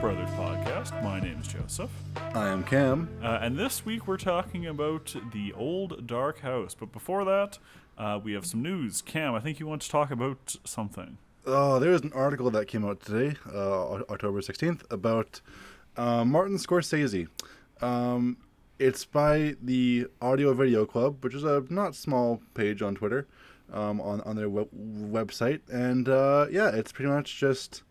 Brothers podcast. My name is Joseph, I am Cam. uh, and this week we're talking about the old dark house. But before that, uh, we have some news. Cam, I think you want to talk about something. Oh, there was an article that came out today, uh, October 16th, about uh, Martin Scorsese. Um, it's by the Audio Video Club, which is a not small page on Twitter, um, on, on their web- website. And uh, yeah, it's pretty much just.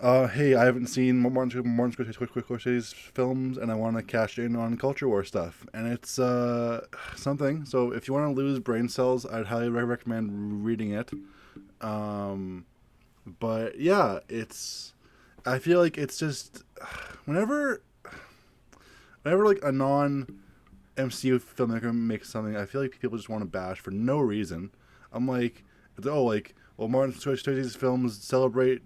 Uh, hey, I haven't seen Martin, Martin Scorsese, Scorsese's films, and I want to cash in on culture war stuff, and it's uh, something. So if you want to lose brain cells, I'd highly recommend reading it. Um, but yeah, it's. I feel like it's just whenever, whenever like a non MCU filmmaker makes something, I feel like people just want to bash for no reason. I'm like, oh, like, well, Martin Scorsese's films celebrate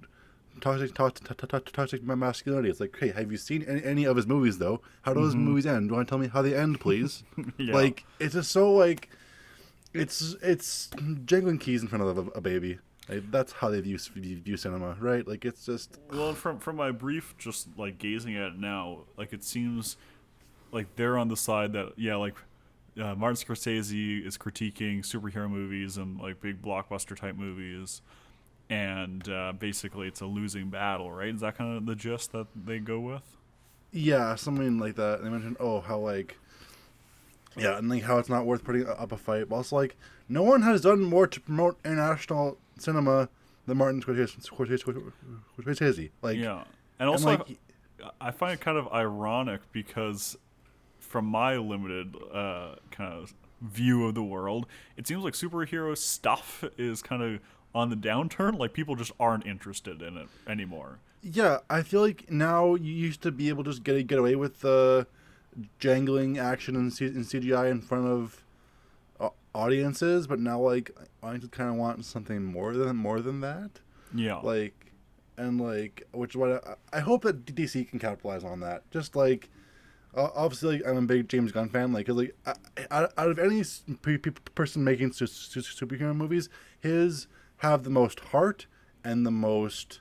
toxic, toxic, toxic, toxic masculinity. It's like, hey, have you seen any, any of his movies though? How do those movies end? Do you want to tell me how they end, please? Yeah. Like, it's just so like, it's it's jangling keys in front of a, a baby. Like, that's how they view, view view cinema, right? Like, it's just Well, from from my brief, just like gazing at it now, like it seems like they're on the side that yeah, like uh, Martin Scorsese is critiquing superhero movies and like big blockbuster type movies, and uh, basically it's a losing battle, right? Is that kind of the gist that they go with? yeah, something like that. They mentioned oh how like yeah, and like how it's not worth putting up a fight. But also like no one has done more to promote international cinema than Martin Scorsese. Like yeah, and also like, I find it kind of ironic because from my limited uh, kind of view of the world, it seems like superhero stuff is kind of on the downturn. Like people just aren't interested in it anymore. Yeah, I feel like now you used to be able to just get get away with the jangling action and, C- and CGI in front of uh, audiences, but now like audiences kind of want something more than more than that. Yeah, Like, and like, which is what I, I hope that DC can capitalize on that. Just like, uh, obviously, like, I'm a big James Gunn fan. Like, 'cause, like I, out, out of any pe- pe- person making su- su- superhero movies, his have the most heart and the most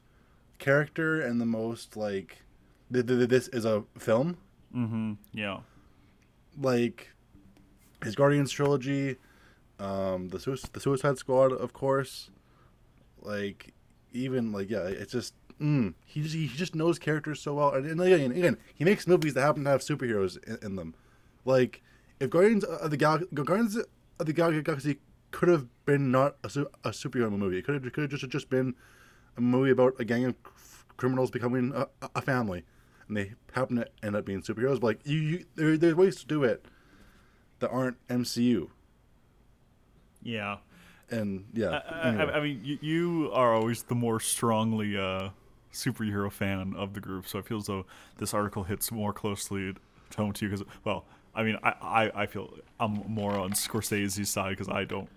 character and the most like th- th- this is a film mm-hmm. yeah, like his Guardians trilogy, um, the Sui- the Suicide Squad, of course, like even like yeah, it's just mm, he just he just knows characters so well, and, and again, again, he makes movies that happen to have superheroes in, in them. Like if Guardians of the Gal- Guardians of the Gal- Galaxy could have been not a, su- a superhero movie, it could have could have just just been a movie about a gang of criminals becoming a, a family, and they happen to end up being superheroes. But like you, you there, there's ways to do it that aren't MCU, yeah. and yeah. I, I, anyway. I mean, you, you are always the more strongly uh, superhero fan of the group, so it feels though this article hits more closely home to you because, well, I mean, I, I, I feel I'm more on Scorsese's side because I don't.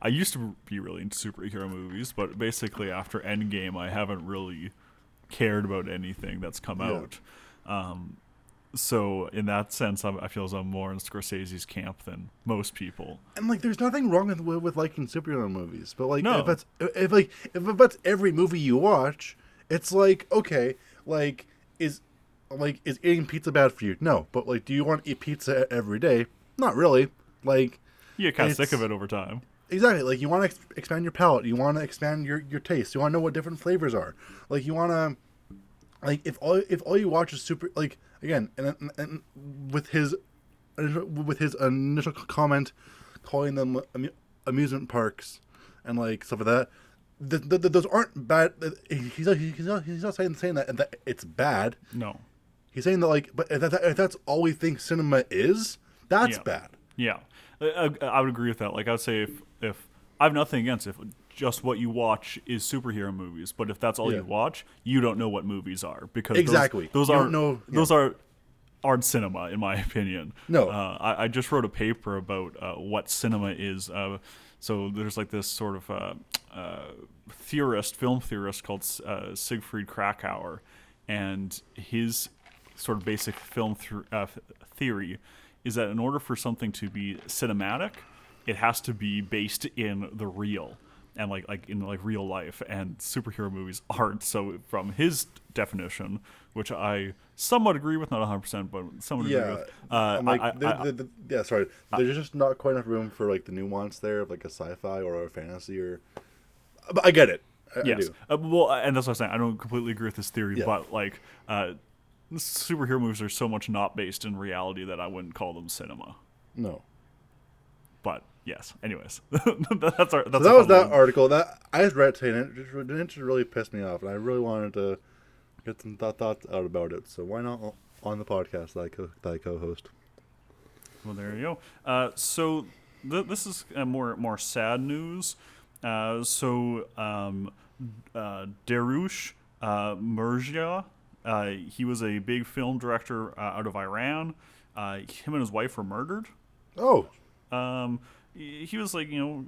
I used to be really into superhero movies, but basically after Endgame, I haven't really cared about anything that's come Yeah. out. Um, so in that sense, I'm, I feel as I'm more in Scorsese's camp than most people. and like, there's nothing wrong with with liking superhero movies, but like, No. if that's if like if that's every movie you watch, it's like okay, like is like is eating pizza bad for you? No, but like, do you want to eat pizza every day? Not really. Like, You get kind of sick of it over time. Exactly. Like you want to ex- expand your palate. You want to expand your, your taste. You want to know what different flavors are. Like you want to, like if all if all you watch is super like again and, and, and with his with his initial comment calling them amu- amusement parks and like stuff like that. Th- th- th- those aren't bad. He's not, he's not he's not saying saying that, that it's bad. No. He's saying that like, but if, that, if that's all we think cinema is, that's Yeah. bad. Yeah, I, I- I would agree with that. Like I would say, if if I have nothing against if just what you watch is superhero movies, but if that's all Yeah. you watch, you don't know what movies are because those- Exactly. those, You are don't know- those are aren't cinema in my opinion. No. uh, I, I just wrote a paper about uh, what cinema is. Uh, so there's like this sort of uh, uh, theorist, film theorist called uh, Siegfried Kracauer, and his sort of basic film th- uh, theory is that in order for something to be cinematic, it has to be based in the real. and like like in like real life, and superhero movies aren't. So from his definition, which I somewhat agree with, not 100, percent but somewhat agree Yeah, with. Uh, like, I- I- the- I- the- the- yeah, sorry. There's just not quite enough room for like the nuance there of like a sci-fi or a fantasy or. But I get it. I, I Yes. do. Uh, well, and that's what I'm saying. I don't completely agree with this theory, Yeah. but like, uh, superhero movies are so much not based in reality that I wouldn't call them cinema. No. Yes. Anyways, that's our. That's So that was that one. article. That I just read it today, and it just, it just really pissed me off, and I really wanted to get some th- thoughts out about it. So why not on the podcast I, co- I co-host? Well, there you go. Uh, so th- this is uh, more more sad news. Uh, so um, uh, Dariush uh, Mehrjui, uh, he was a big film director uh, out of Iran. Uh, him and his wife were murdered. Oh, Um, he was like you know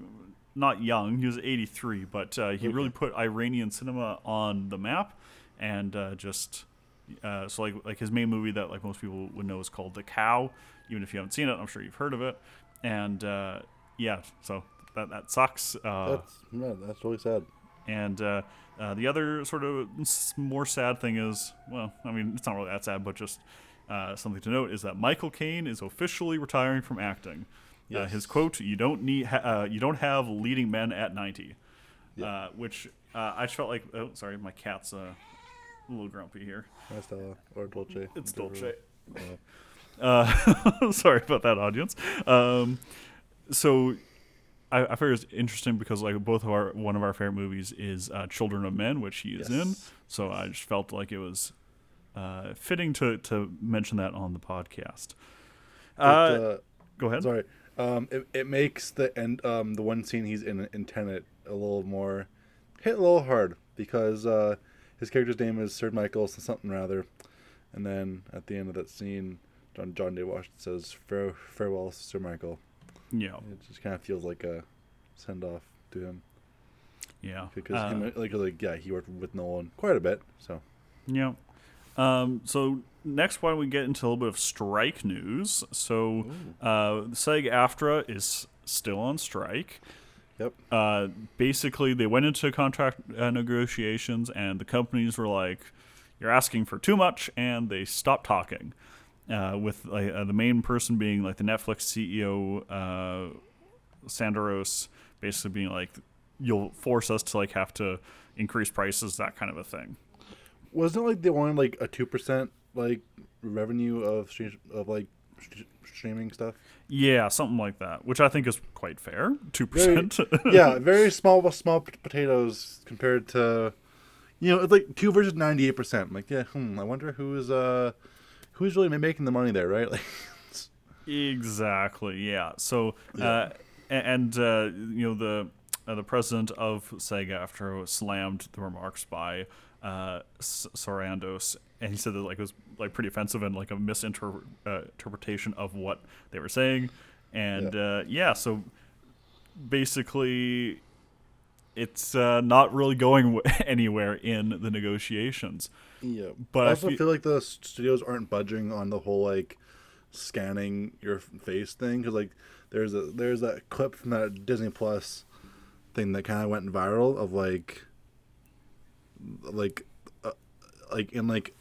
not young. He was 83, but uh, he really put Iranian cinema on the map, and uh, just uh, so like like his main movie that like most people would know is called The Cow. Even if you haven't seen it, I'm sure you've heard of it. And uh, yeah, so that that sucks. Uh, that's man, that's really sad. and uh, uh, the other sort of more sad thing is, well, I mean, it's not really that sad, but just uh, something to note is that Michael Caine is officially retiring from acting. Uh, his quote: "You don't need, ha- uh, you don't have leading men at 90," Yeah. uh, which uh, I just felt like. Oh, sorry, my cat's uh, a little grumpy here. Hi, Stella or Dolce. It's. Dolce. Uh, sorry about that, audience. Um, so I, I figure it's interesting because like both of our one of our favorite movies is uh, Children of Men, which he is in. So I just felt like it was uh, fitting to to mention that on the podcast. But, Uh, uh, go ahead. sorry. Um, it, it makes the end um the one scene he's in in Tenet a little more hit a little hard because uh his character's name is Sir Michael something rather, and then at the end of that scene, John John David Washington says Fare, farewell Sir Michael. Yeah, It just kind of feels like a send off to him yeah. because Uh, him, like like yeah he worked with Nolan quite a bit so Yeah. Um, so next, why don't we get into a little bit of strike news? So uh, SAG-AFTRA is still on strike. yep Uh, basically, they went into contract uh, negotiations, and the companies were like, "You're asking for too much," and they stopped talking. Uh, with uh, the main person being like the Netflix CEO, uh, basically being like, "You'll force us to like have to increase prices," that kind of a thing. Wasn't it like they wanted like a two percent like revenue of stream, of like st- streaming stuff Yeah, something like that, which I think is quite fair. Two percent. yeah, very small small potatoes compared to, you know, it's like two versus ninety eight percent. Like, yeah, hmm, I wonder who's uh, who's really making the money there, right? Like, Exactly. Yeah. So, uh, a- and uh, you know the uh, the president of SAG-AFTRA slammed the remarks by uh, S- Sarandos, and he said that like it was like pretty offensive and like a misinterpretation of what they were saying, and Yeah. uh, yeah. So basically, it's uh, not really going w- anywhere in the negotiations. yeah, But I also fe- feel like the studios aren't budging on the whole like scanning your face thing because like there's a there's that clip from that Disney Plus thing that kind of went viral of like like uh, like in like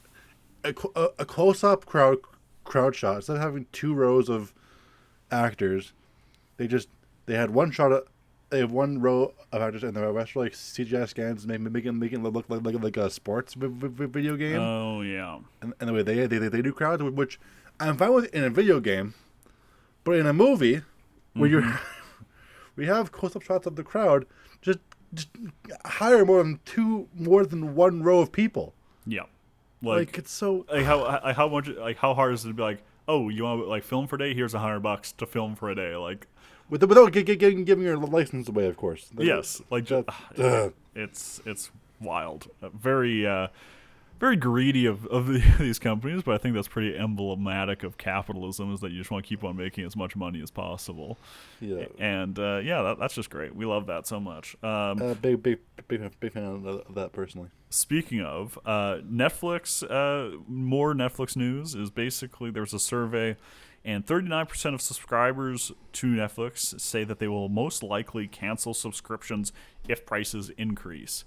a, a, a close up crowd crowd shot instead of having two rows of actors they just they had one shot of they have one row of actors and the rest are like CGI scans making making making it look like like, like a sports vi- vi- video game Oh yeah. and, and the way they, they they do crowds, which I'm fine with in a video game, but in a movie where Mm-hmm. you're we have close up shots of the crowd, just hire more than two more than one row of people. Yeah. Like, it's so like how like how much like how hard is it to be like oh you want to like film for a day here's a hundred bucks to film for a day like with without gi- gi- giving giving your license away, of course. yes like Just- ju- ugh. it's it's wild Uh, very uh very greedy of, of the, these companies, but I think that's pretty emblematic of capitalism is that you just want to keep on making as much money as possible. Yeah. And uh, yeah, that, that's just great. We love that so much. Um, Uh, big, big, big, big fan of that personally. Speaking of uh, Netflix, uh, more Netflix news is basically there was a survey, and 39% of subscribers to Netflix say that they will most likely cancel subscriptions if prices increase.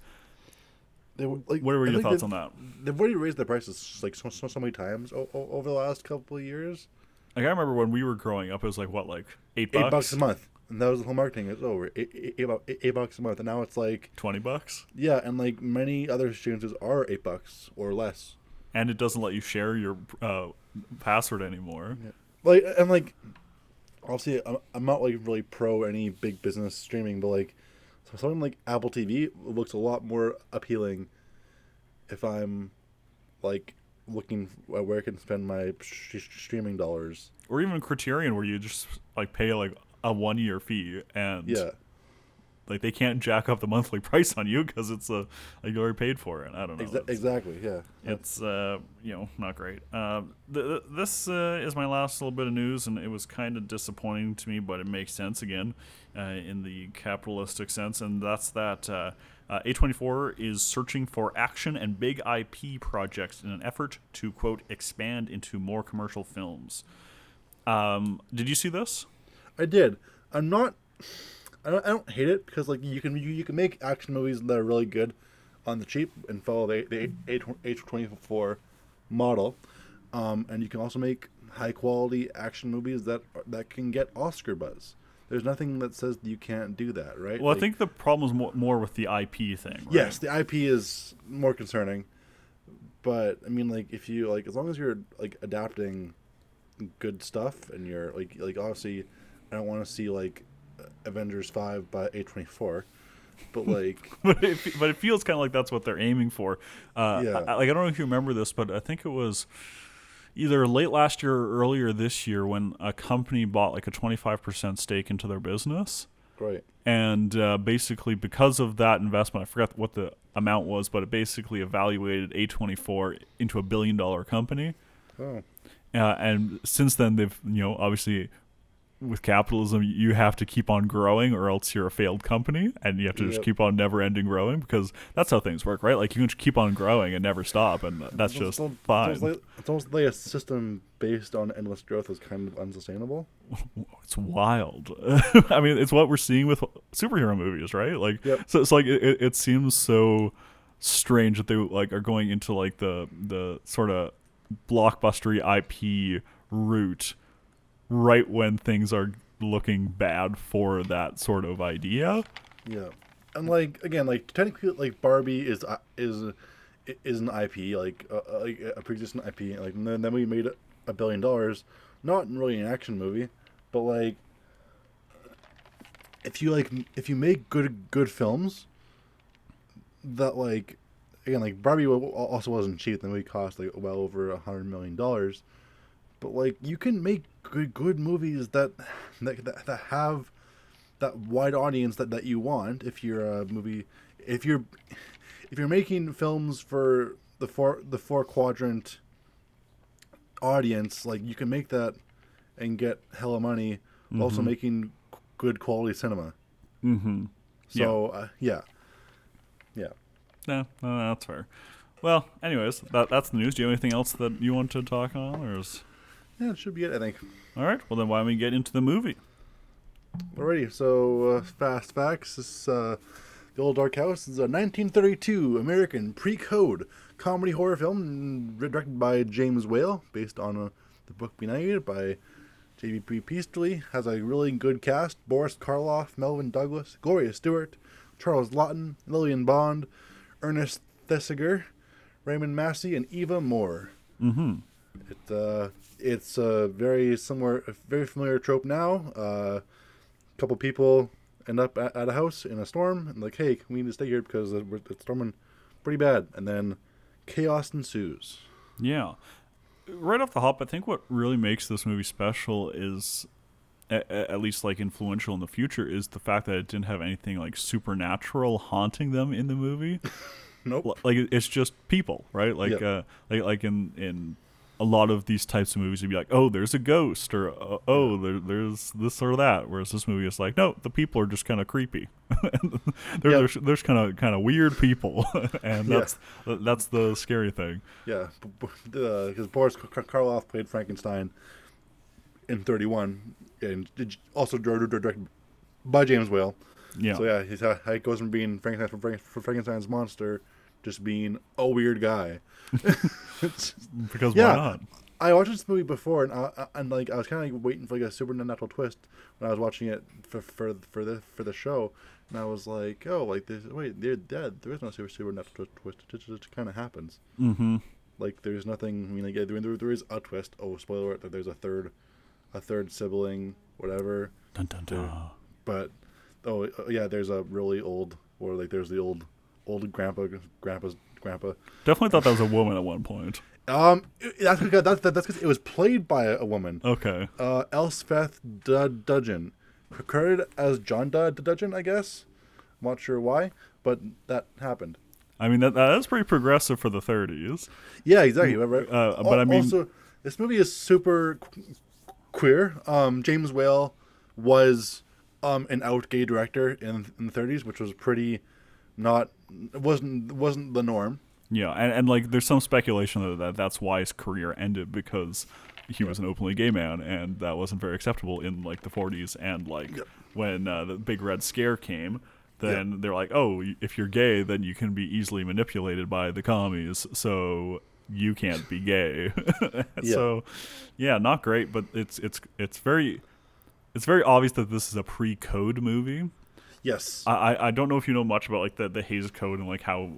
They, like, What were your thoughts on that? They've already raised their prices like so, so, so many times o- o- over the last couple of years. Like I remember when we were growing up, it was like what, like eight Eight bucks, bucks a month, and that was the whole marketing. It's over eight, eight, eight, eight, eight bucks a month, and now it's like twenty bucks, yeah, and like many other exchanges are eight bucks or less. and it doesn't let you share your uh, password anymore. Like and like, obviously, I'm, I'm not like really pro any big business streaming, but like, something like Apple TV looks a lot more appealing if I'm like looking at where I can spend my sh- streaming dollars. Or even Criterion, where you just like pay like a one year fee, and Yeah. Like they can't jack up the monthly price on you because it's a like you already paid for it. I don't know. Exa- exactly. Yeah. It's uh, you know not great. Uh, th- th- this uh, is my last little bit of news, and it was kind of disappointing to me, but it makes sense again uh, in the capitalistic sense, and that's that uh, uh, A24 is searching for action and big IP projects in an effort to quote expand into more commercial films. Um, did you see this? I did. I'm not. I don't, I don't hate it because like you can you, you can make action movies that are really good on the cheap and follow the the A twenty four model, um, and you can also make high quality action movies that that can get Oscar buzz. There's nothing that says you can't do that, right? Well, Like- I think the problem is more, more with the IP thing. Right? Yes, the IP is more concerning, but I mean, like if you like, as long as you're like adapting good stuff, and you're like, like obviously, I don't want to see like Avengers Five by A twenty four, but like, but it, but it feels kind of like that's what they're aiming for. Uh, Yeah. I, like I don't know if you remember this, but I think it was either late last year or earlier this year when a company bought like a 25% stake into their business. Right. And uh, basically, because of that investment, I forgot what the amount was, but it basically evaluated A24 into a billion dollar company. oh, Uh, and since then, they've, you know, obviously with capitalism, you have to keep on growing or else you're a failed company and you have to just keep on never ending growing because that's how things work, right? Like you can just keep on growing and never stop, and that's It's just almost- fine. It's almost, like, it's almost like a system based on endless growth is kind of unsustainable. It's wild. I mean, it's what we're seeing with superhero movies, right? Like, Yep. so it's like it, it- it seems so strange that they like are going into like the the sort of blockbustery IP route right when things are looking bad for that sort of idea. Yeah, and like again, like technically, like Barbie is uh, is is an IP, like uh, uh, like a pre-existing IP. Like and then, then we made a billion dollars, not really an action movie, but like if you like if you make good good films that like again like Barbie also wasn't cheap. The movie cost like well over a hundred million dollars, but like you can make good good movies that that that, that have that wide audience that, that you want if you're a movie if you're if you're making films for the four the four quadrant audience like you can make that and get hella money also making good quality cinema Mm-hmm. so uh, yeah yeah No, no, that's fair. Well, anyways, that that's the news. Do you have anything else that you want to talk on, or is yeah it should be it i think all right? Well, then why don't we get into the movie? Alrighty, so uh, fast facts. This uh, the Old Dark House is a 1932 American pre-code comedy horror film directed by James Whale, based on uh, the book Benighted by J.B.P. Priestley. Has a really good cast: Boris Karloff, Melvyn Douglas, Gloria Stewart, Charles Laughton, Lilian Bond, Ernest Thesiger, Raymond Massey, and Eva Moore. Mm-hmm. It uh, it's a very similar, very familiar trope now. Uh, a couple people end up at, at a house in a storm, and like, hey, we need to stay here because it- it's storming pretty bad, and then chaos ensues. Yeah. Right off the hop, I think what really makes this movie special is, at, at least like influential in the future, is the fact that it didn't have anything like supernatural haunting them in the movie. Nope. Like it's just people, right? Like Yeah. uh, like like in in a lot of these types of movies, you'd be like, oh, there's a ghost, or uh, oh, there, there's this or that. Whereas this movie is like, no, the people are just kind of creepy. they're, Yep. there's there's kind of kind of weird people, and Yeah. that's that's the scary thing. Yeah, because Boris Karloff played Frankenstein in 31, and also dir- dir- directed by James Whale. Yeah. So yeah, he's how how it goes from being Frankenstein from Frankenstein's monster, just being a weird guy. Because yeah. why not? I watched this movie before, and I, and like I was kind of like waiting for like a supernatural twist when I was watching it for for for the for the show, and I was like, oh, like this, wait, they're dead. There is no super supernatural twist. It just, just kind of happens. Mm-hmm. Like there's nothing. I mean, like there, there, there is a twist. Oh, spoiler alert! That there's a third, a third sibling, whatever. Dun, dun, dun. But oh yeah, there's a really old, or like there's the old, old grandpa, grandpa's grandpa. Definitely thought that was a woman at one point. Um, that's because that's that's because it was played by a, woman. Okay. Uh, Elspeth Dud- Dudgeon, credited as John Dud- Dudgeon, I guess. I'm not sure why, but that happened. I mean that that is pretty progressive for the 30s. Yeah, exactly. right. Uh, but I mean- also, this movie is super qu- queer. Um, James Whale was um an out gay director in in the 30s, which was pretty not wasn't wasn't the norm. Yeah, and, and like there's some speculation that, that that's why his career ended because he was an openly gay man, and that wasn't very acceptable in like the 40s. And like Yep. when uh, the big red scare came, then they're like, oh, if you're gay, then you can be easily manipulated by the commies, so you can't be gay. So, yeah, not great, but it's it's it's very it's very obvious that this is a pre-code movie. Yes. I, I- don't know if you know much about like the, the Hays Code and like how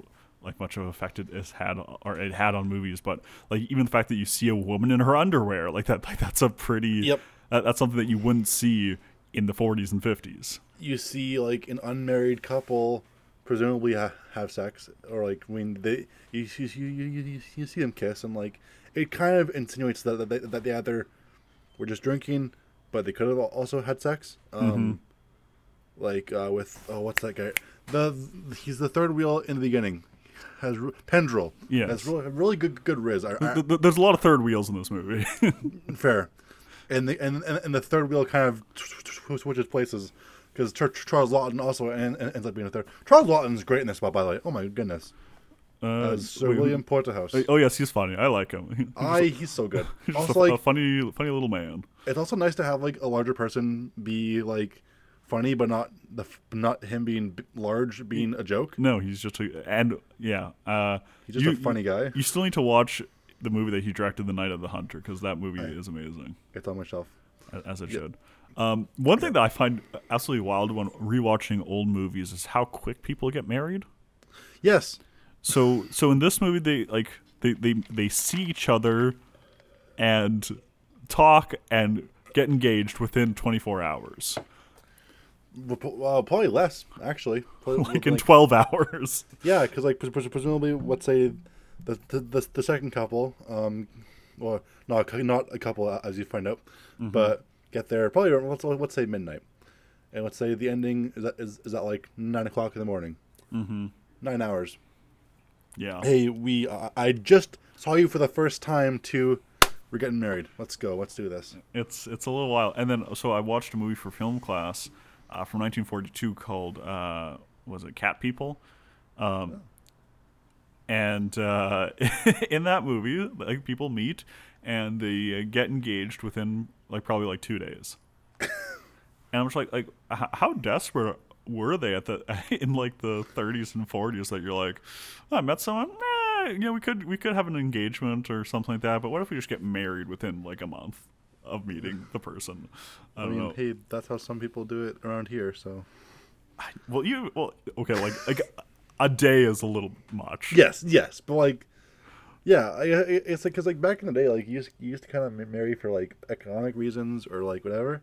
like much of effect it has had or it had on movies, but like even the fact that you see a woman in her underwear like that like that's a pretty Yep. that, that's something that you wouldn't see in the 40s and 50s. you see like an unmarried couple presumably ha- have sex or like I mean they you you, you, you, you, see them kiss and like it kind of insinuates that that they, that they either were just drinking but they could have also had sex um like uh, with oh what's that guy the he's the third wheel in the beginning has Penderel Yes. has really really good good riz I, I, Th- th- There's a lot of third wheels in this movie. Fair. And the and, and, and the third wheel kind of switches places because Charles Laughton also en- en- ends up being a third. Charles Laughton's great in this spot, by the way. Oh my goodness, uh, as Sir wait, William Porterhouse. Oh yes, he's funny. I like him. He's I he's so good. Also, a, a funny, funny little man. it's also nice to have like a larger person be like funny, but not the not him being large being a joke. No, he's just a, and yeah. Uh, He's just you- a funny guy. You still need to watch the movie that he directed, The Night of the Hunter, because that movie is amazing, It's on my shelf. as it Yeah. should. Um, one thing that I find absolutely wild when rewatching old movies is how quick people get married. Yes. So, so in this movie, they like they they they see each other and talk and get engaged within 24 hours, Well, probably less actually. Probably, like in 12 hours. Yeah, because like pres- pres- presumably, let's say the the, the, second couple, um, well, not a not a couple uh, as you find out, Mm-hmm. but get there probably around- let's let's say midnight, and let's say the ending is that is, is at like nine o'clock in the morning. Mm-hmm. Nine hours. Yeah. Hey, we uh, I just saw you for the first time. To we're getting married. Let's go. Let's do this. It's it's a little while. And then so I watched a movie for film class uh, from 1942 called uh, was it Cat People, um, and uh, in that movie, like people meet and they uh, get engaged within like probably like two days. and I'm just like like how desperate were they at the in like the 30s and 40s that you're like oh, I met someone eh, you know we could we could have an engagement or something like that but what if we just get married within like a month of meeting the person I I mean, know hey, that's how some people do it around here. So well you well okay like like a day is a little much Yes, yes, but like, yeah, I, I- it's like because like back in the day, like you used, you used to kind of marry for like economic reasons or like whatever.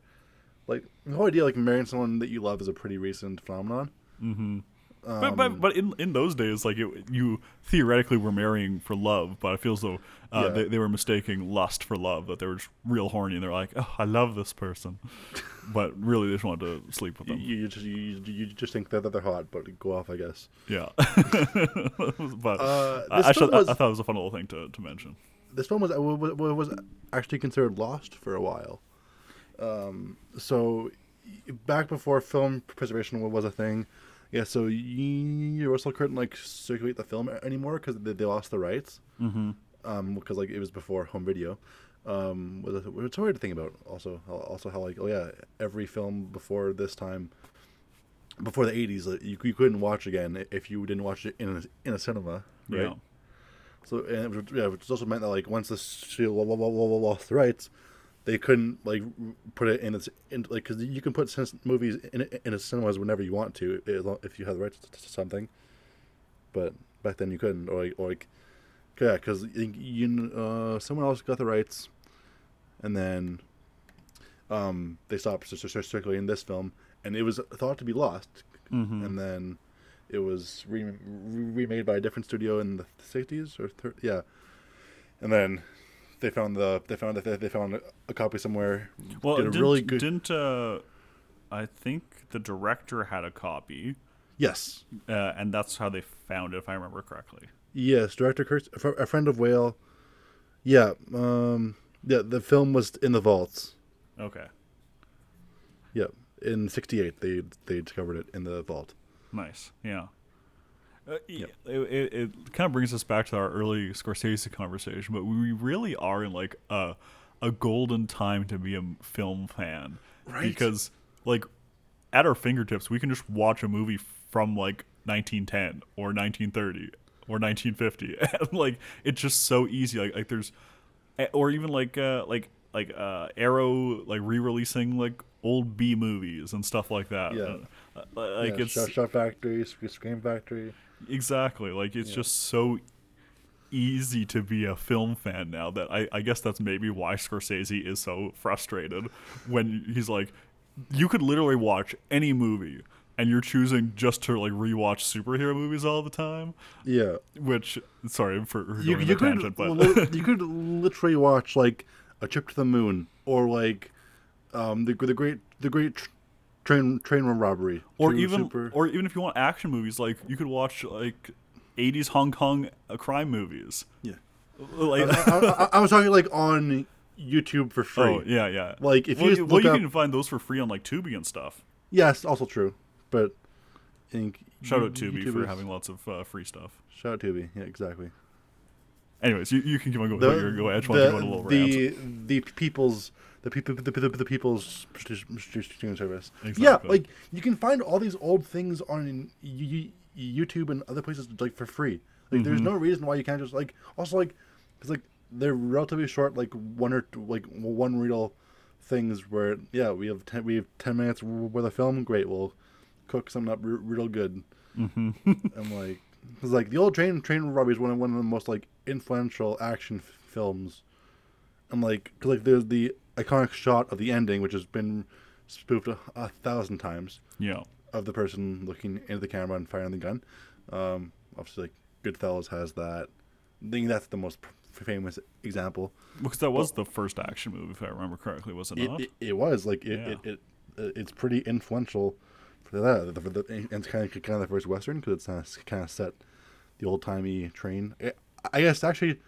Like the whole idea like marrying someone that you love is a pretty recent phenomenon. mm-hmm Um, but, but in in those days, like it, you theoretically were marrying for love, but I feel as though uh, Yeah. they, they were mistaking lust for love. That they were just real horny, and they're like, "Oh, I love this person," but really they just wanted to sleep with them. you just you, you just think that they're hot, but go off, I guess. Yeah, but Uh, I, I, should, was- I thought it was a fun little thing to, to mention. this film was was, was actually considered lost for a while. Um, so back before film preservation was a thing, yeah. So Universal couldn't like circulate the film anymore because they, they lost the rights. Mm-hmm. Um, because like it was before home video. Um, it's hard to think about. Also, also how like oh yeah, every film before this time, before the eighties, like, you you couldn't watch again if you didn't watch it in a, in a cinema, right? Yeah. So and it yeah, which also meant that like once the studio lo- lo- lo- lo- lost the rights, they couldn't like put it in its in, like because you can put movies in in a cinemas whenever you want to if you have the rights to something. But back then you couldn't, or like, or like yeah, because you uh, someone else got the rights, and then um, they stopped cir- cir- circulating this film, and it was thought to be lost, Mm-hmm. and then it was re- re- remade by a different studio in the 60s or thir- yeah and then they found the they found that they, found a, copy somewhere Well, did a didn't, really good didn't uh, I think the director had a copy, yes uh, and that's how they found it, if I remember correctly. yes director Kurt, a friend of whale yeah um yeah the film was in the vaults Okay, yeah in 68 they they discovered it in the vault nice. Yeah. Uh, y- Yep. it, it, it kind of brings us back to our early Scorsese conversation, but we really are in like a a golden time to be a film fan, Right. Because like at our fingertips, we can just watch a movie from like 1910 or 1930 or 1950, and like it's just so easy. Like like there's, eh, or even like uh like like uh Arrow like re-releasing like old B movies and stuff like that. Yeah. Uh, like yeah, it's Shout Factory scream factory Exactly. Like it's Yeah. just so easy to be a film fan now that I, I guess that's maybe why Scorsese is so frustrated when he's like, you could literally watch any movie and you're choosing just to like rewatch superhero movies all the time. yeah Which sorry for you, you could tangent, but li- you could literally watch like a trip to the moon or like um the the great the great train train room robbery or even super- or even if you want action movies, like you could watch like 80s Hong Kong uh, crime movies. yeah Like, I, I, I was talking like on YouTube for free. oh yeah, yeah. Like if well, you well, you up, can find those for free on like Tubi and stuff. yes, also true, but I think Shout out Tubi YouTube for having lots of uh, free stuff. shout out Tubi. Yeah, exactly. Anyways, you, you can keep on going. with your go. I just want the, to go on a little rant. the the people's the people the, the, the people's streaming service. Yeah, like you can find all these old things on YouTube and other places like for free. Like there's Mhm. no reason why you can't just like also like because like they're relatively short, like one or two, like one reel things where yeah we have ten we have ten minutes worth of film. Great, we'll cook something up re- real good. hmm I'm like, because like the old train train robbery is one of one of the most like influential action f- films. I'm like, cause like there's the iconic shot of the ending, which has been spoofed a, a thousand times, yeah, of the person looking into the camera and firing the gun. Um, obviously, like Goodfellas has that. I think that's the most p- famous example. because that was the first action movie, if I remember correctly, was it It, not? it, it was like it, Yeah. it, it, it it's pretty influential for that. For the, and it's kind of kind of the first western because it's kind of, kind of set the old timey train. I guess actually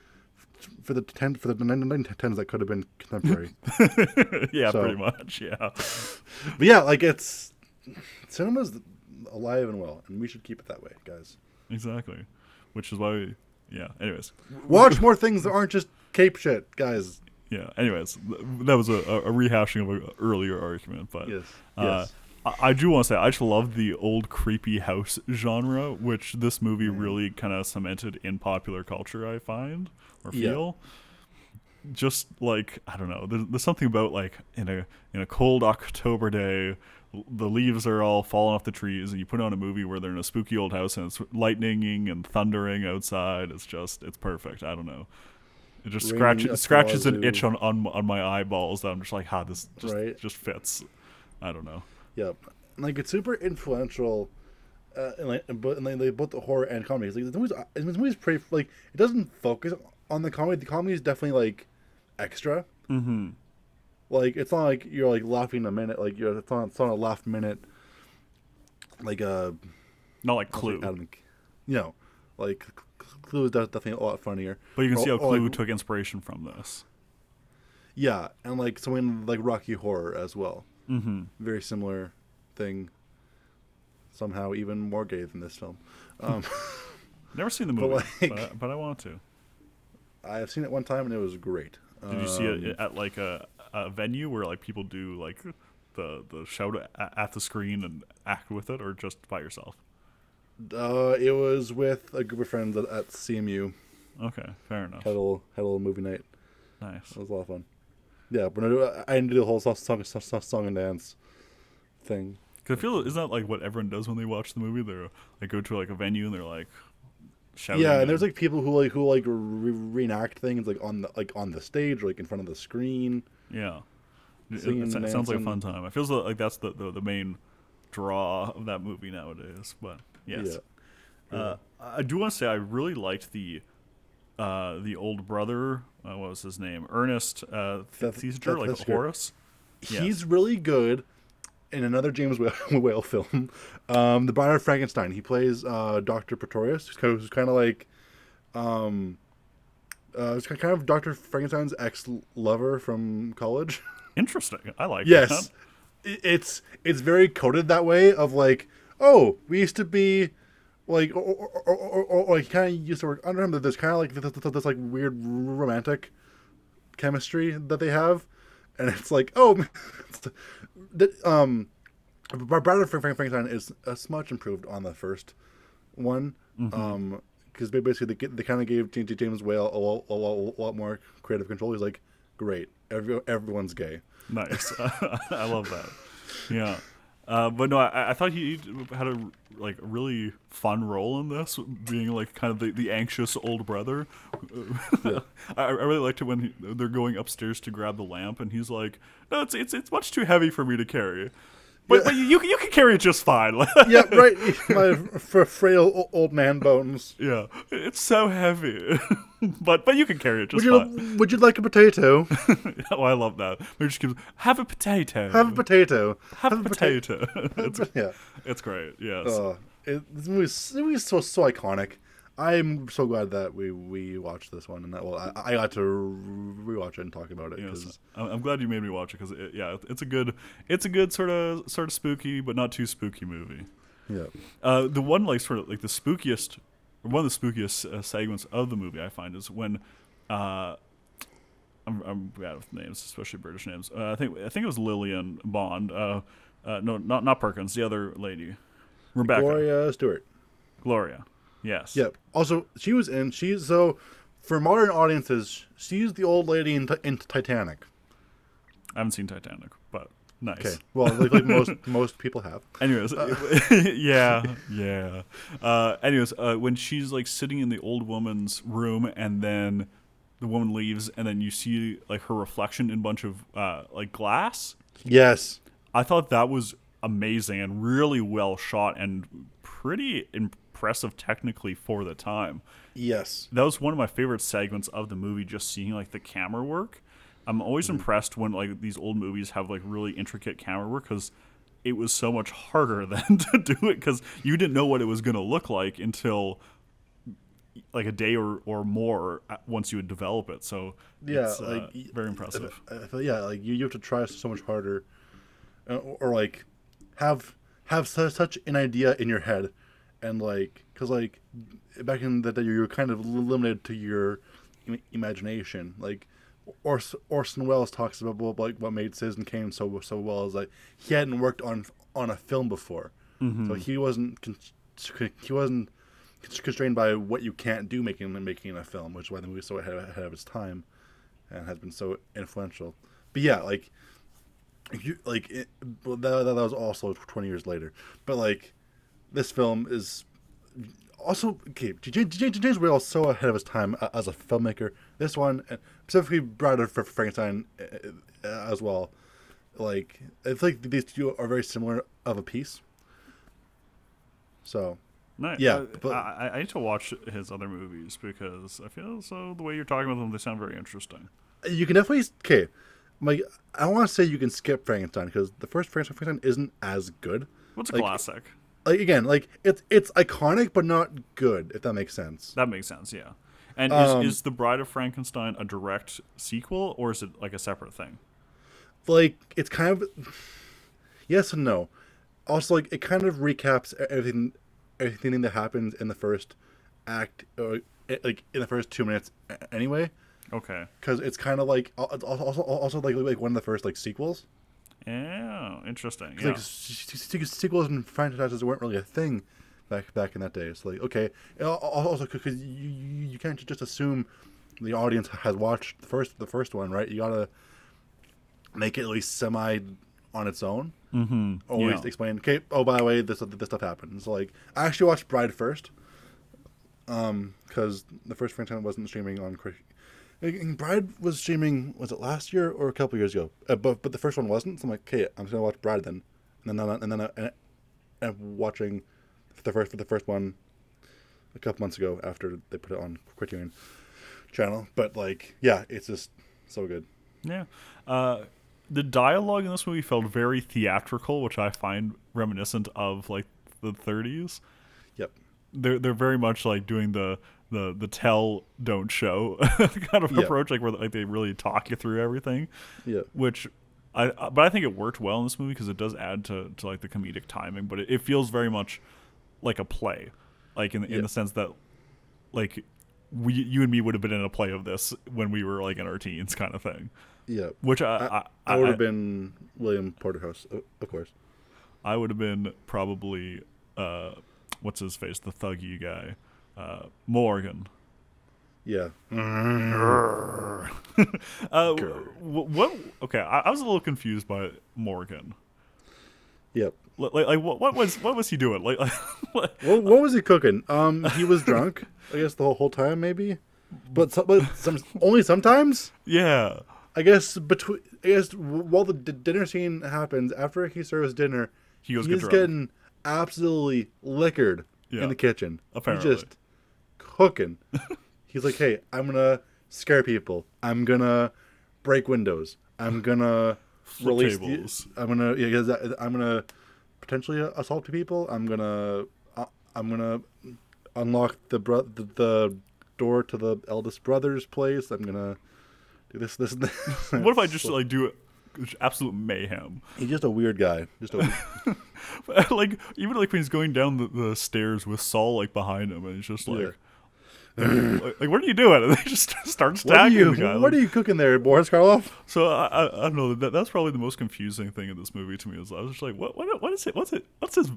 for the ten for the nineteen tens that could have been contemporary. yeah, so- pretty much. Yeah, but yeah, like it's cinema's alive and well, and we should keep it that way, guys. exactly. Which is why, we, yeah. Anyways, Watch more things that aren't just cape shit, guys. yeah. Anyways, that was a, a rehashing of an earlier argument, but Yes, Uh, yes. I, I do want to say I just love the old creepy house genre, which this movie Mm. really kind of cemented in popular culture. I find or Yeah. feel. Just like I don't know, there's, there's something about like in a in a cold October day, the leaves are all falling off the trees, and you put on a movie where they're in a spooky old house and it's lightninging and thundering outside. It's just it's perfect. I don't know. It just scratches scratches an itch on, on on my eyeballs that I'm just like, ah, this just Right. just fits. I don't know. Yep. Like it's super influential uh, and like, but and like, they both the horror and comedy. It's like the movie's, the movie's pretty like it doesn't focus on the comedy. The comedy is definitely like extra. Mm-hmm. Like it's not like you're like laughing a minute. Like you're it's not, it's not a laugh minute. Like uh, Not like Clue, like, Adam- you know, like Clue is definitely a lot funnier. but you can see how Or- or, Clue like, took inspiration from this. Yeah, and like something like Rocky Horror as well. Mm-hmm. Very similar thing. Somehow even more gay than this film. Um, Never seen the movie, but, like- I, but I want to. I've seen it one time and it was great. Did you see Um, it at like a, a venue where like people do like the the shout at, at the screen and act with it, or just by yourself? Uh, it was with a group of friends at, at CMU. Okay, fair enough. Had a little had a little movie night. Nice. It was a lot of fun. Yeah, but I, I didn't do the whole song, song, song, and dance thing. Cause I feel isn't that like what everyone does when they watch the movie? They're like go to like a venue and they're like shouting. yeah, and there's like people who like who like re- reenact things like on the like on the stage, or, like in front of the screen. yeah. It, it, it sounds like a fun time. I feels like that's the, the the main draw of that movie nowadays. But yes, Yeah. Uh, I do want to say I really liked the uh, the old brother. Uh, what was his name? Ernest uh, That- Thesiger, like that's good. Horace. Yes. He's really good in another James Whale, film, um, The Bride of Frankenstein. He plays uh, Doctor Pretorius, who's kind of, who's kind of like, um, uh, it's kind of Doctor Frankenstein's ex lover from college. Interesting. I like. yes, that. It's it's very coded that way of like, oh, we used to be. Like or, or, or, or, or like kind of used to work under him. That there's kind of like this, this, this like weird romantic chemistry that they have, and it's like, oh, that um, Brad Frank Frankenstein is uh, much improved on the first one, um, because basically they, they kind of gave James Whale a, lot- a, lot- a lot more creative control. He's like, great, every, everyone's gay. Nice. I love that. Yeah. Uh, but no, I, I thought he had a like really fun role in this, being like kind of the, the anxious old brother. I, I really liked it when he, they're going upstairs to grab the lamp, and he's like, "No, it's it's it's much too heavy for me to carry, but, Yeah. but you can- you can carry it just fine." yeah, right. My f- frail old man bones. yeah, it's so heavy, but but you can carry it Would just you fine. would you like a potato? oh, I love that. Maybe just gives have a potato. Have a potato. Have a potato. it's, Yeah. it's great. Yes. Uh, it, this movie is this movie is so so iconic. I'm so glad that we we watched this one and that well I, I got to rewatch it and talk about it Yes, I'm I'm glad you made me watch it because it, yeah, it's a good, it's a good sort of sort of spooky but not too spooky movie. yeah Uh, the one like sort of like the spookiest, or one of the spookiest uh, segments of the movie I find is when, uh, I'm I'm bad with names, especially British names. Uh, I think I think it was Lilian Bond. Uh, uh, no, not not Perkins, the other lady, Rebecca, Gloria Stewart. Gloria. Yes. Yep. Also, she was in. She's so for modern audiences, she's the old lady in, in Titanic. I haven't seen Titanic, but nice. Okay. Well, like, like most most people have. Anyways, yeah, yeah. Uh, anyways, uh, when she's like sitting in the old woman's room, and then the woman leaves, and then you see like her reflection in a bunch of uh, like glass. Yes. I thought that was amazing and really well shot and pretty impressive technically for the time. Yes. That was one of my favorite segments of the movie, just seeing like the camera work. I'm always impressed when like these old movies have like really intricate camera work because it was so much harder than to do it because you didn't know what it was going to look like until like a day or, or more uh, once you would develop it. So Yeah. it's, uh, like y- very impressive. Yeah, like you, you have to try so much harder, uh, or, or like have have su- such an idea in your head, and like because like back in the day you were kind of limited to your im- imagination. Like Ors- Orson Welles talks about what, like what made Citizen Kane so so well is like he hadn't worked on on a film before, mm-hmm. so he wasn't con- he wasn't constrained by what you can't do making making a film, which is why the movie's so ahead, ahead of its time and has been so influential. But yeah, like you like it, that, that was also 20 years later. But like this film is also okay. James Whale is so ahead of his time uh, as a filmmaker. This one, and specifically Bride of Fr- Frankenstein uh, uh, as well. Like I feel like these two are very similar of a piece. So. Yeah, Uh, but- I, I need to watch his other movies because I feel so the way you're talking about them, they sound very interesting. you can definitely okay. Like I want to say you can skip Frankenstein because the first Frankenstein isn't as good. What's a Like- classic? Like again, like it's it's iconic but not good. If that makes sense. That makes sense, yeah. And Um, is, is The Bride of Frankenstein a direct sequel or is it like a separate thing? like it's kind of yes and no. Also, like it kind of recaps everything, everything that happens in the first act, or eh, like in the first two minutes anyway. Okay. Because it's kind of like also also like like one of the first like sequels. Yeah, interesting. Yeah. Like se- se- se- sequels and franchises weren't really a thing back back in that day. It's like okay, Al- al- also because you, you can't just assume the audience has watched the first the first one, right? You gotta make it at least semi on its own. mm-hmm. Always yeah. explain. Okay. Oh, by the way, this this stuff happened. So like, I actually watched Bride first, um, because the first franchise wasn't streaming on. And Bride was streaming. Was it last year or a couple years ago? Uh, but but the first one wasn't. So I'm like, okay, I'm just gonna watch Bride then, and then and then I, and I'm watching the first for the first one a couple months ago after they put it on Criterion channel. But like, yeah, it's just so good. Yeah. Uh, the dialogue in this movie felt very theatrical, which I find reminiscent of like the 30s. Yep. They're they're very much like doing the the the tell don't show kind of Yeah. approach, like where like they really talk you through everything. Yeah. Which I but I think it worked well in this movie because it does add to, to like the comedic timing, but it, it feels very much like a play, like in in the sense that like we you and me would have been in a play of this when we were like in our teens, kind of thing. Yeah. Which I I, I, I would have been William Porterhouse, of course. I would have been probably uh, what's his face, the thuggy guy, uh, Morgan. Yeah. Uh, wh- what? Okay, I, I was a little confused by Morgan. Yep. Like, like, what, what was what was he doing? Like, what- What, what was he cooking? Um, he was drunk. I guess the whole, whole time, maybe. But, so, but some only sometimes. yeah, I guess between. I guess while the d- dinner scene happens, after he serves dinner, he goes he's getting absolutely liquored Yeah. in the kitchen. Apparently. he's just cooking. he's like, "Hey, I'm gonna scare people. I'm gonna break windows. I'm gonna Flip release. the- I'm gonna. Yeah, I'm gonna potentially assault people. I'm gonna. uh, I'm gonna unlock the bro- the, the door to the eldest brother's place. I'm gonna do this. This. this. What if I just like do it? Absolute mayhem. He's just a weird guy. Just a. like even like when he's going down the, the stairs with Saul like behind him, and he's just like, like, like, what are you doing? And they just start what are you? What are you cooking there, Boris Karloff? So I, I, I don't know. That, that's probably the most confusing thing in this movie to me. Is I was just like, what what what is it? What's it? What's his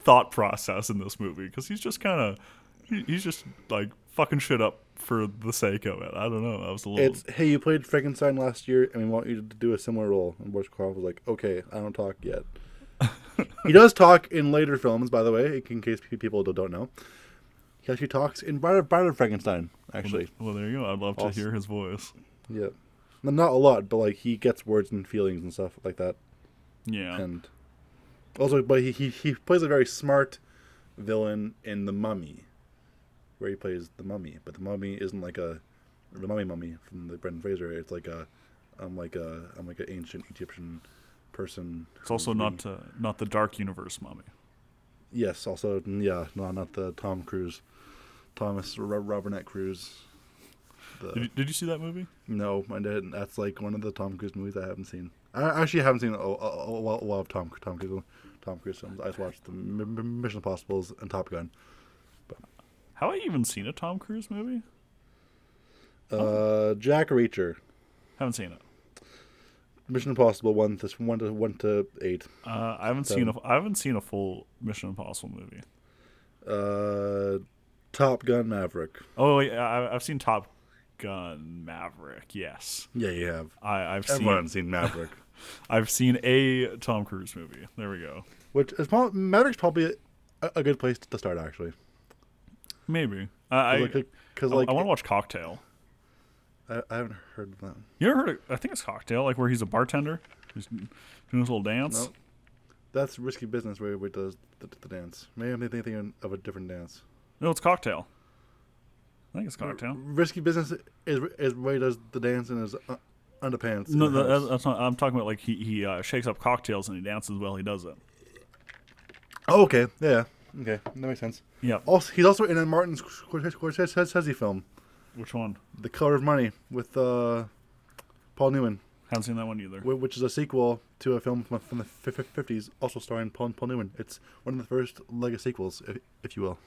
thought process in this movie? Because he's just kind of he, he's just like fucking shit up for the sake of it. I don't know. I was a little. It's hey, you played Frankenstein last year, and we want you to do a similar role. And Boris Karloff was like, okay, I don't talk yet. he does talk in later films, by the way, in case people don't know. He actually talks in Bride of, Frankenstein, actually. well, there you go. I'd love to hear his voice. Yeah. Not a lot, but like he gets words and feelings and stuff like that. Yeah. And also, but he, he, he plays a very smart villain in The Mummy, where he plays the mummy. But the mummy isn't like a the mummy mummy from the Brendan Fraser. It's like a I'm like a I'm like an ancient Egyptian person. it's also not uh, not the Dark Universe mummy. Yes, also yeah, no, not the Tom Cruise, Thomas Ro- Robert. The, Did you, did you see that movie? no, I didn't. That's like one of the Tom Cruise movies I haven't seen. I actually haven't seen a, a, a, lot a lot of Tom Tom Cruise Tom Cruise films. I just watched the M- Mission Impossibles and Top Gun. But... Have I even seen a Tom Cruise movie? Uh, Jack Reacher, Haven't seen it. Mission Impossible one to one to one to eight. Uh, I haven't seen a I haven't seen a full Mission Impossible movie. Uh, Top Gun Maverick. Oh, yeah, I, I've seen Top Gun Maverick. Yes, Yeah, you have. I, I've seen. Everyone's seen Maverick. I've seen a Tom Cruise movie. There we go. Which is prob- Maverick's probably a, a good place to start actually. Maybe I I, Because I, like, want to watch Cocktail. I, I haven't heard of that. You ever heard? Of, I think it's Cocktail, like where he's a bartender. He's doing his little dance. Nope. That's risky business where he does the, the dance. Maybe I'm thinking of a different dance. No, it's cocktail. I think it's cocktail. Risky business is is where he does the dance in his uh, underpants. No, that, that's not. I'm talking about like he he uh, shakes up cocktails and he dances while he does it. Oh, okay. Yeah. Okay. That makes sense. Yeah. Also, he's also in a Martin Scorsese film, Which one? The Color of Money, with uh, Paul Newman, Haven't seen that one either. which is a sequel to a film from, the fif- fif- 50s, also starring Paul, Paul Newman. It's one of the first Lego sequels, if, if you will.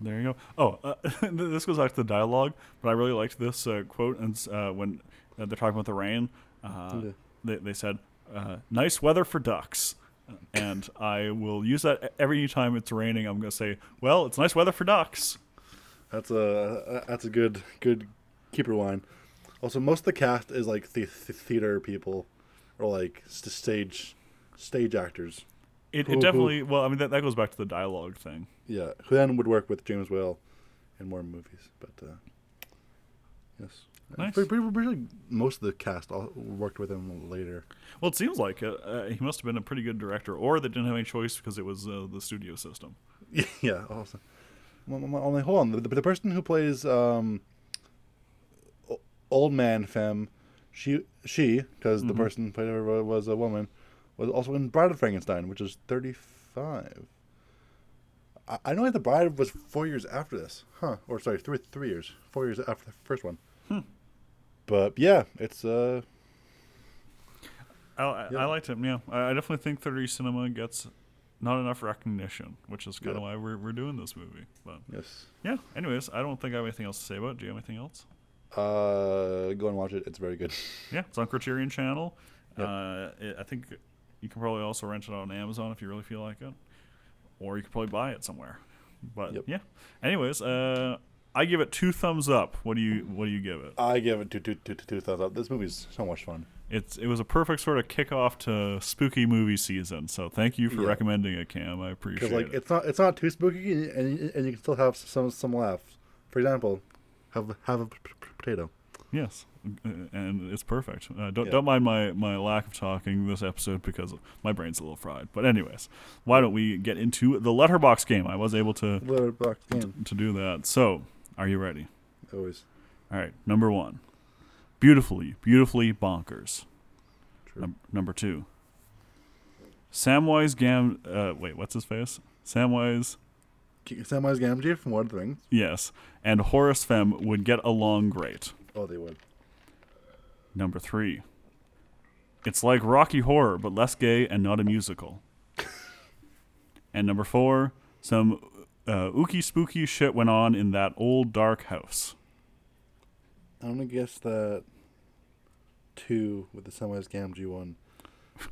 There you go. Oh, uh, this goes back to the dialogue, but I really liked this uh, quote. And uh, when uh, they're talking about the rain, uh, Yeah. they, they said, uh, "Nice weather for ducks," and I will use that every time it's raining. I'm going to say, "Well, it's nice weather for ducks." That's a that's a good good keeper line. Also, most of the cast is like the, the theater people, or like st- stage stage actors. It, Who- it who- definitely. Well, I mean, that, that goes back to the dialogue thing. Yeah, who then would work with James Whale in more movies. But uh, yes, Nice. Pretty, pretty, pretty- most of the cast all worked with him later. Well, it seems like it. Uh, he must have been a pretty good director, or they didn't have any choice because it was uh, the studio system. yeah. Well, only hold on. The, the person who plays um, old man Femm, she she because the Mhm. person who played her was a woman, was also in Bride of Frankenstein, which is thirty five. I, I know that the Bride was four years after this, huh? Or sorry, three three years, four years after the first one. Hmm. But yeah, it's uh I, I, Yeah. I liked him. Yeah, I, I definitely think 30 Cinema gets not enough recognition, which is kind of why we're we're doing this movie. But yes. yeah. Anyways, I don't think I have anything else to say about. it. Do you have anything else? Uh, go and watch it. It's very good. Yeah, it's on Criterion Channel. Yep. Uh, it, I think you can probably also rent it on Amazon if you really feel like it, or you could probably buy it somewhere. But Yep. yeah. Anyways, uh, I give it two thumbs up. What do you What do you give it? I give it two, two, two, two, two thumbs up. This movie's so much fun. It's it was a perfect sort of kickoff to spooky movie season. So thank you for Yeah. recommending it, Cam. I appreciate like it. it's not it's not too spooky and, and and you can still have some some laughs. For example, have have a p- p- potato. Yes, and it's perfect. Uh, don't Yeah. don't mind my my lack of talking this episode because my brain's a little fried. But anyways, why don't we get into the Letterboxd game? I was able to Letterboxd game to do that. So, are you ready? always All right. Number one, beautifully, beautifully bonkers. true. Num- number two, Samwise Gam. Uh, wait, what's his face? Samwise. Samwise Gamgee from Lord of the Rings. Yes, and Horace Femm would get along great. Oh, they would. Number three. It's like Rocky Horror, but less gay and not a musical. and number four, some uh, ooky spooky shit went on in that old dark house. I'm gonna guess that two with the Samwise Gamgee one.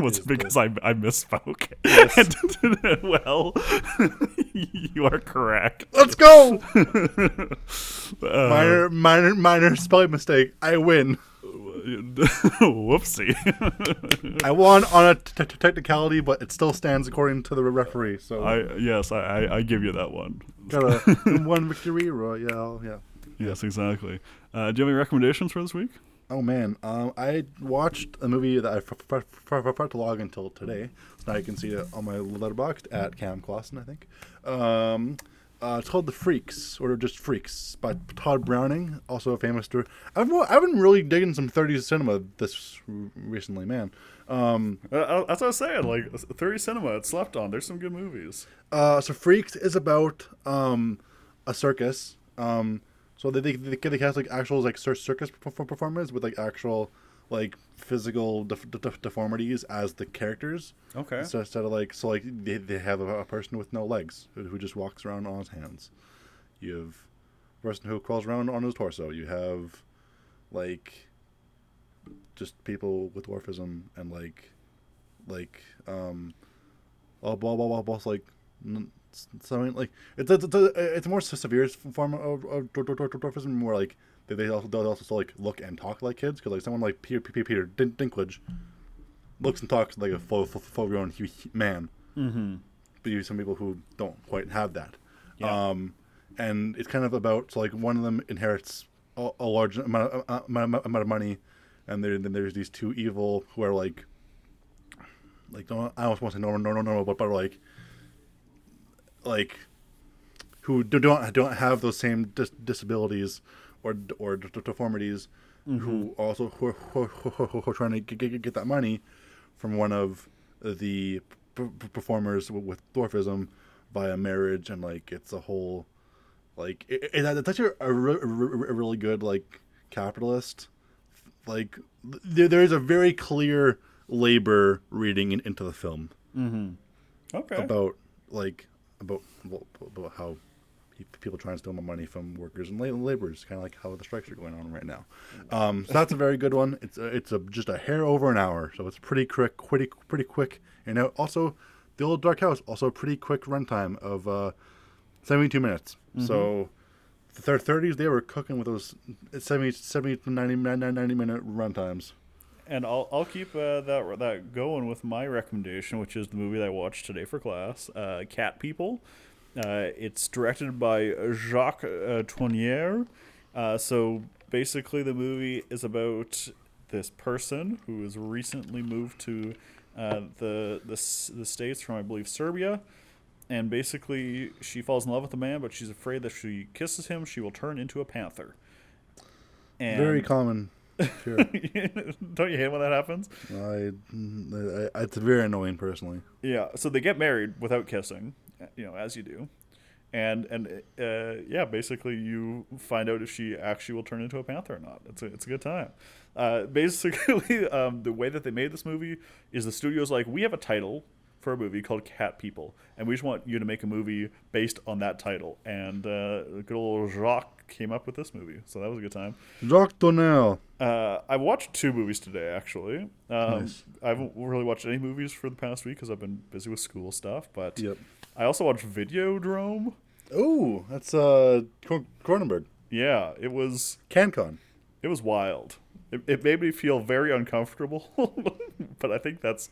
Was it because I, I misspoke? Yes. well, you are correct. Let's go. Uh, minor minor minor spelling mistake. I win. whoopsie. I won on a t- t- technicality, but it still stands according to the referee. So I yes, I, I, I give you that one. got a one victory royale. Yeah. Yes, exactly. Uh, do you have any recommendations for this week? Oh man, um, I watched a movie that I f- f- f- forgot to log until today. So now you can see it on my Letterboxd at Cam Clausen, I think. Um, uh, it's called The Freaks, or just Freaks, by Tod Browning, also a famous director. I've I've been really digging some 30s cinema this recently, man. Um, Uh, that's what I was saying. Like 30s Cinema, it's slept on. There's some good movies. Uh, so Freaks is about um, a circus. Um, so they they, they, they cast like actual like circus performers with like actual like physical def- def- deformities as the characters. Okay. So instead of like so like they, they have a, a person with no legs who, who just walks around on his hands. You have a person who crawls around on his torso. You have like just people with dwarfism and like like um oh blah blah blah blah like n- something like it's it's, it's, a, more severe form of, of dwar- dwar- dwar- dwarfism where like they, they also they also still like look and talk like kids because like someone like Peter Peter, Peter Din- Dinklage looks and talks like a full full, grown man Mm-hmm. but you have some people who don't quite have that. Yeah. Um, and it's kind of about so like one of them inherits a, a large amount of, amount, amount of money, and there, then there's these two evil who are like like don't I almost want to say normal, normal, normal, but, but like like who do- don't don't have those same dis- disabilities or or d- deformities, who mm-hmm. also who are, who, are- who, are- trying to get, get, that money from one of the p- p- performers w- with dwarfism via marriage and like it's a whole like it, it, it's actually a, re- a re- a really good like capitalist like there, there is a very clear labor reading in, into the film. Mm-hmm. Okay. about like about about how people trying to steal my money from workers and la- laborers, kind of like how the strikes are going on right now. Um, so that's a very good one. It's a, it's a, just a hair over an hour, so it's pretty quick, pretty pretty quick. And also, the old Dark House also a pretty quick runtime of uh, seventy two minutes. So the thir- 30s they were cooking with those 70, 70 to 90, 90 minute runtimes. And I'll I'll keep uh, that that going with my recommendation, which is the movie that I watched today for class, uh, Cat People. Uh, it's directed by Jacques uh, Tourneur. Uh, so basically, the movie is about this person who has recently moved to uh, the, the the states from I believe Serbia, and basically she falls in love with a man, but she's afraid that if she kisses him, she will turn into a panther. And Very common. Sure. Don't you hate when that happens? I, I, it's very annoying personally. Yeah. So they get married without kissing, you know, as you do, and and uh, yeah, basically you find out if she actually will turn into a panther or not. It's a it's a good time. Uh, basically, um, the way that they made this movie is the studio's like, we have a title for a movie called Cat People, and we just want you to make a movie based on that title. And uh, good old Jacques came up with this movie, so that was a good time. Jacques Donnell. Uh, I watched two movies today, actually. Um, Nice. I haven't really watched any movies for the past week because I've been busy with school stuff. But Yep. I also watched Videodrome. Oh, that's uh Cronenberg. Yeah, it was CanCon. it was wild. It, it made me feel very uncomfortable, but I think that's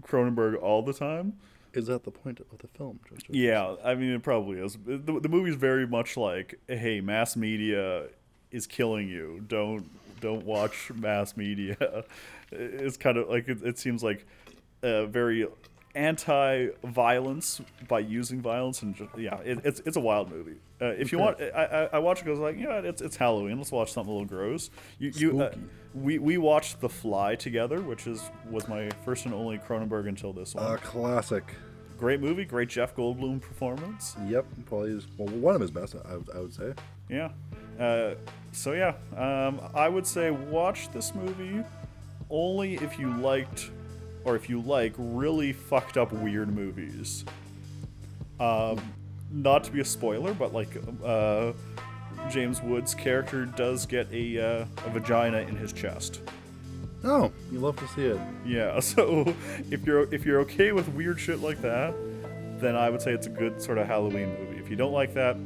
Cronenberg all the time. Is that the point of the film? Yeah, I mean it probably is. The, the movie's very much like, hey, mass media is killing you. Don't don't watch mass media. It's kind of like it, it seems like uh, very anti-violence by using violence and just, yeah, it, it's it's a wild movie. Uh, if you want, I, I, I watch it because like yeah, it's it's Halloween. Let's watch something a little gross. You you uh, we we watched The Fly together, which is was my first and only Cronenberg until this one. A classic. Great movie, great Jeff Goldblum performance. Yep, probably is well, one of his best. I, would- I would say. Yeah. Uh, so yeah, um, I would say watch this movie only if you liked, or if you like really fucked up weird movies. Um, not to be a spoiler, but like uh, James Woods' character does get a, uh, a vagina in his chest. Oh, you love to see it. Yeah, so if you're if you're okay with weird shit like that, then I would say it's a good sort of Halloween movie. If you don't like that,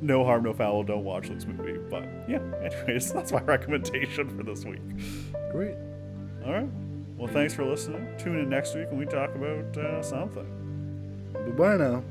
no harm, no foul. Don't watch this movie. But yeah, anyways, that's my recommendation for this week. Great. All right. Well, thanks for listening. Tune in next week when we talk about uh, something. Goodbye now.